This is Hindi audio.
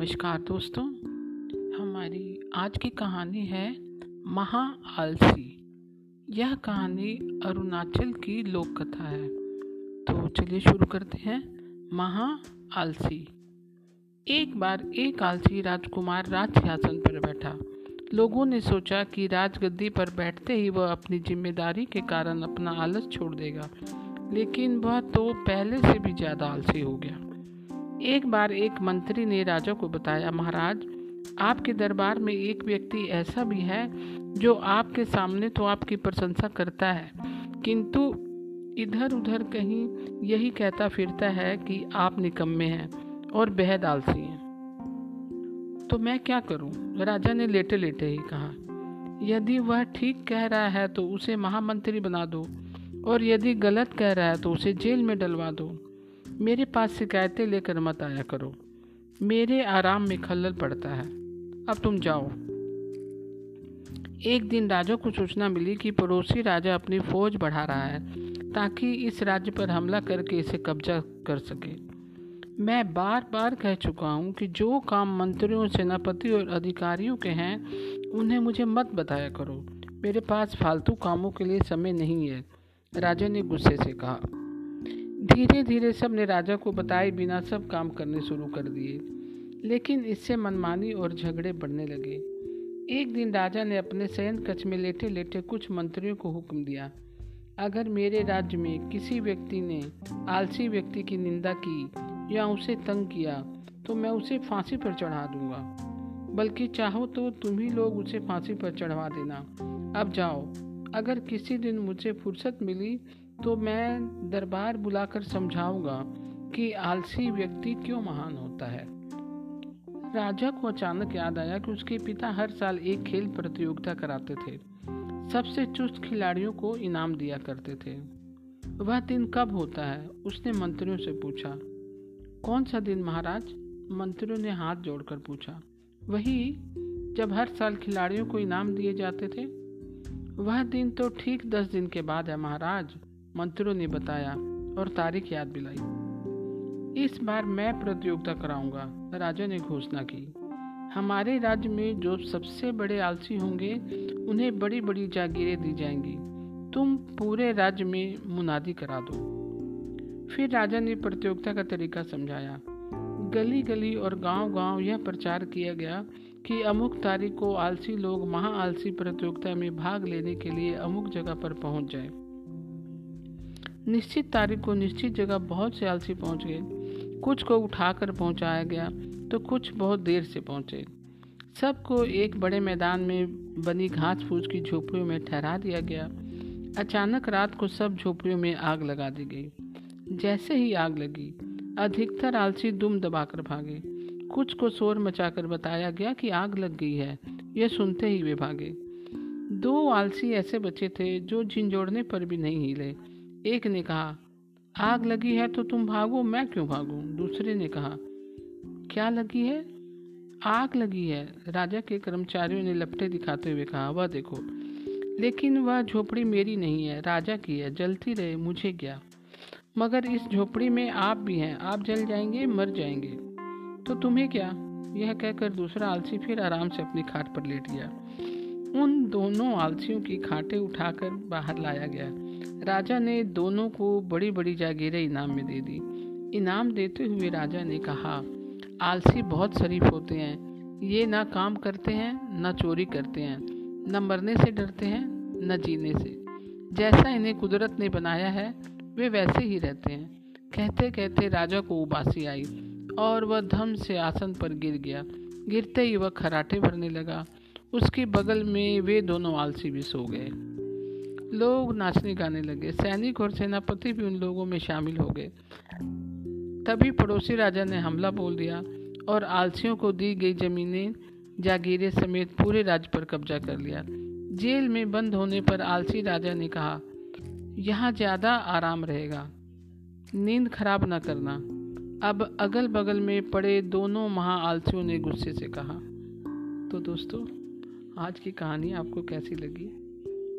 नमस्कार दोस्तों, हमारी आज की कहानी है महा आलसी। यह कहानी अरुणाचल की लोक कथा है। तो चलिए शुरू करते हैं, महा आलसी। एक बार एक आलसी राजकुमार राज सिंहासन पर बैठा। लोगों ने सोचा कि राजगद्दी पर बैठते ही वह अपनी ज़िम्मेदारी के कारण अपना आलस छोड़ देगा। लेकिन वह तो पहले से भी ज़्यादा आलसी हो गया। एक बार एक मंत्री ने राजा को बताया, महाराज, आपके दरबार में एक व्यक्ति ऐसा भी है जो आपके सामने तो आपकी प्रशंसा करता है, किंतु इधर उधर कहीं यही कहता फिरता है कि आप निकम्मे हैं और बेहद आलसी हैं तो मैं क्या करूँ? राजा ने लेटे लेटे ही कहा, यदि वह ठीक कह रहा है तो उसे महामंत्री बना दो और यदि गलत कह रहा है तो उसे जेल में डलवा दो मेरे पास शिकायतें लेकर मत आया करो। मेरे आराम में खलल पड़ता है। अब तुम जाओ। एक दिन राजा को सूचना मिली कि पड़ोसी राजा अपनी फौज बढ़ा रहा है, ताकि इस राज्य पर हमला करके इसे कब्जा कर सके। मैं बार बार कह चुका हूँ कि जो काम मंत्रियों, सेनापति और अधिकारियों के हैं, उन्हें मुझे मत बताया करो। मेरे पास फालतू कामों के लिए समय नहीं है, राजा ने गुस्से से कहा। धीरे धीरे सबने राजा को बताए बिना सब काम करने शुरू कर दिए। लेकिन इससे मनमानी और झगड़े बढ़ने लगे। एक दिन राजा ने अपने शयन कक्ष में लेटे लेटे कुछ मंत्रियों को हुक्म दिया। अगर मेरे राज्य में किसी व्यक्ति ने आलसी व्यक्ति की निंदा की या उसे तंग किया तो मैं उसे फांसी पर चढ़ा दूँगा। बल्कि चाहो तो तुम ही लोग उसे फांसी पर चढ़वा देना। अब जाओ। अगर किसी दिन मुझे फुर्सत मिली तो मैं दरबार बुलाकर समझाऊँगा कि आलसी व्यक्ति क्यों महान होता है। राजा को अचानक याद आया कि उसके पिता हर साल एक खेल प्रतियोगिता कराते थे। सबसे चुस्त खिलाड़ियों को इनाम दिया करते थे। वह दिन कब होता है, उसने मंत्रियों से पूछा। कौन सा दिन महाराज? मंत्रियों ने हाथ जोड़कर पूछा। वही, जब हर साल खिलाड़ियों को इनाम दिए जाते थे? वह दिन तो ठीक दस दिन के बाद है महाराज। मंत्रियों ने बताया और तारीख याद दिलाई। इस बार मैं प्रतियोगिता कराऊँगा, राजा ने घोषणा की। हमारे राज्य में जो सबसे बड़े आलसी होंगे, उन्हें बड़ी बड़ी जागीरें दी जाएँगी। तुम पूरे राज्य में मुनादी करा दो। फिर राजा ने प्रतियोगिता का तरीका समझाया। गली गली और गाँव गाँव यह प्रचार किया गया कि अमुक तारीख को आलसी लोग महा आलसी प्रतियोगिता में भाग लेने के लिए अमुक जगह पर पहुँच जाए। निश्चित तारीख को निश्चित जगह बहुत से आलसी पहुँच गए। कुछ को उठाकर पहुँचाया गया तो कुछ बहुत देर से पहुँचे। सबको एक बड़े मैदान में बनी घास फूस की झोपड़ियों में ठहरा दिया गया। अचानक रात को सब झोपड़ियों में आग लगा दी गई। जैसे ही आग लगी, अधिकतर आलसी दुम दबाकर भागे। कुछ को शोर मचाकर बताया गया कि आग लग गई है, यह सुनते ही वे भागे। दो आलसी ऐसे बचे थे जो झिंझोड़ने पर भी नहीं हिले। एक ने कहा, आग लगी है तो तुम भागो, मैं क्यों भागूं? दूसरे ने कहा, क्या लगी है? आग लगी है, राजा के कर्मचारियों ने लपटे दिखाते हुए कहा, वह देखो, लेकिन वह झोपड़ी मेरी नहीं है, राजा की है, जलती रहे, मुझे क्या? मगर इस झोपड़ी में आप भी हैं, आप जल जाएँगे, मर जाएँगे। तो तुम्हें क्या? यह कहकर दूसरा आलसी फिर आराम से अपनी खाट पर लेट गया। उन दोनों आलसियों की खाटें उठाकर बाहर लाया गया। राजा ने दोनों को बड़ी बड़ी जागीरें इनाम में दे दी। इनाम देते हुए राजा ने कहा, आलसी बहुत शरीफ होते हैं। ये ना काम करते हैं, न चोरी करते हैं। न मरने से डरते हैं, न जीने से। जैसा इन्हें कुदरत ने बनाया है, वे वैसे ही रहते हैं। कहते कहते राजा को उबासी आई और वह धम से आसन पर गिर गया। गिरते ही वह खराटे भरने लगा। उसके बगल में वे दोनों आलसी भी सो गए। लोग नाचने गाने लगे। सैनिक और सेनापति भी उन लोगों में शामिल हो गए। तभी पड़ोसी राजा ने हमला बोल दिया और आलसियों को दी गई जमीनें जागीरें समेत पूरे राज्य पर कब्जा कर लिया। जेल में बंद होने पर आलसी राजा ने कहा, यहाँ ज़्यादा आराम रहेगा। नींद खराब न करना। अब अगल बगल में पड़े दोनों महा आलसियों ने गुस्से से कहा तो दोस्तों, आज की कहानी आपको कैसी लगी?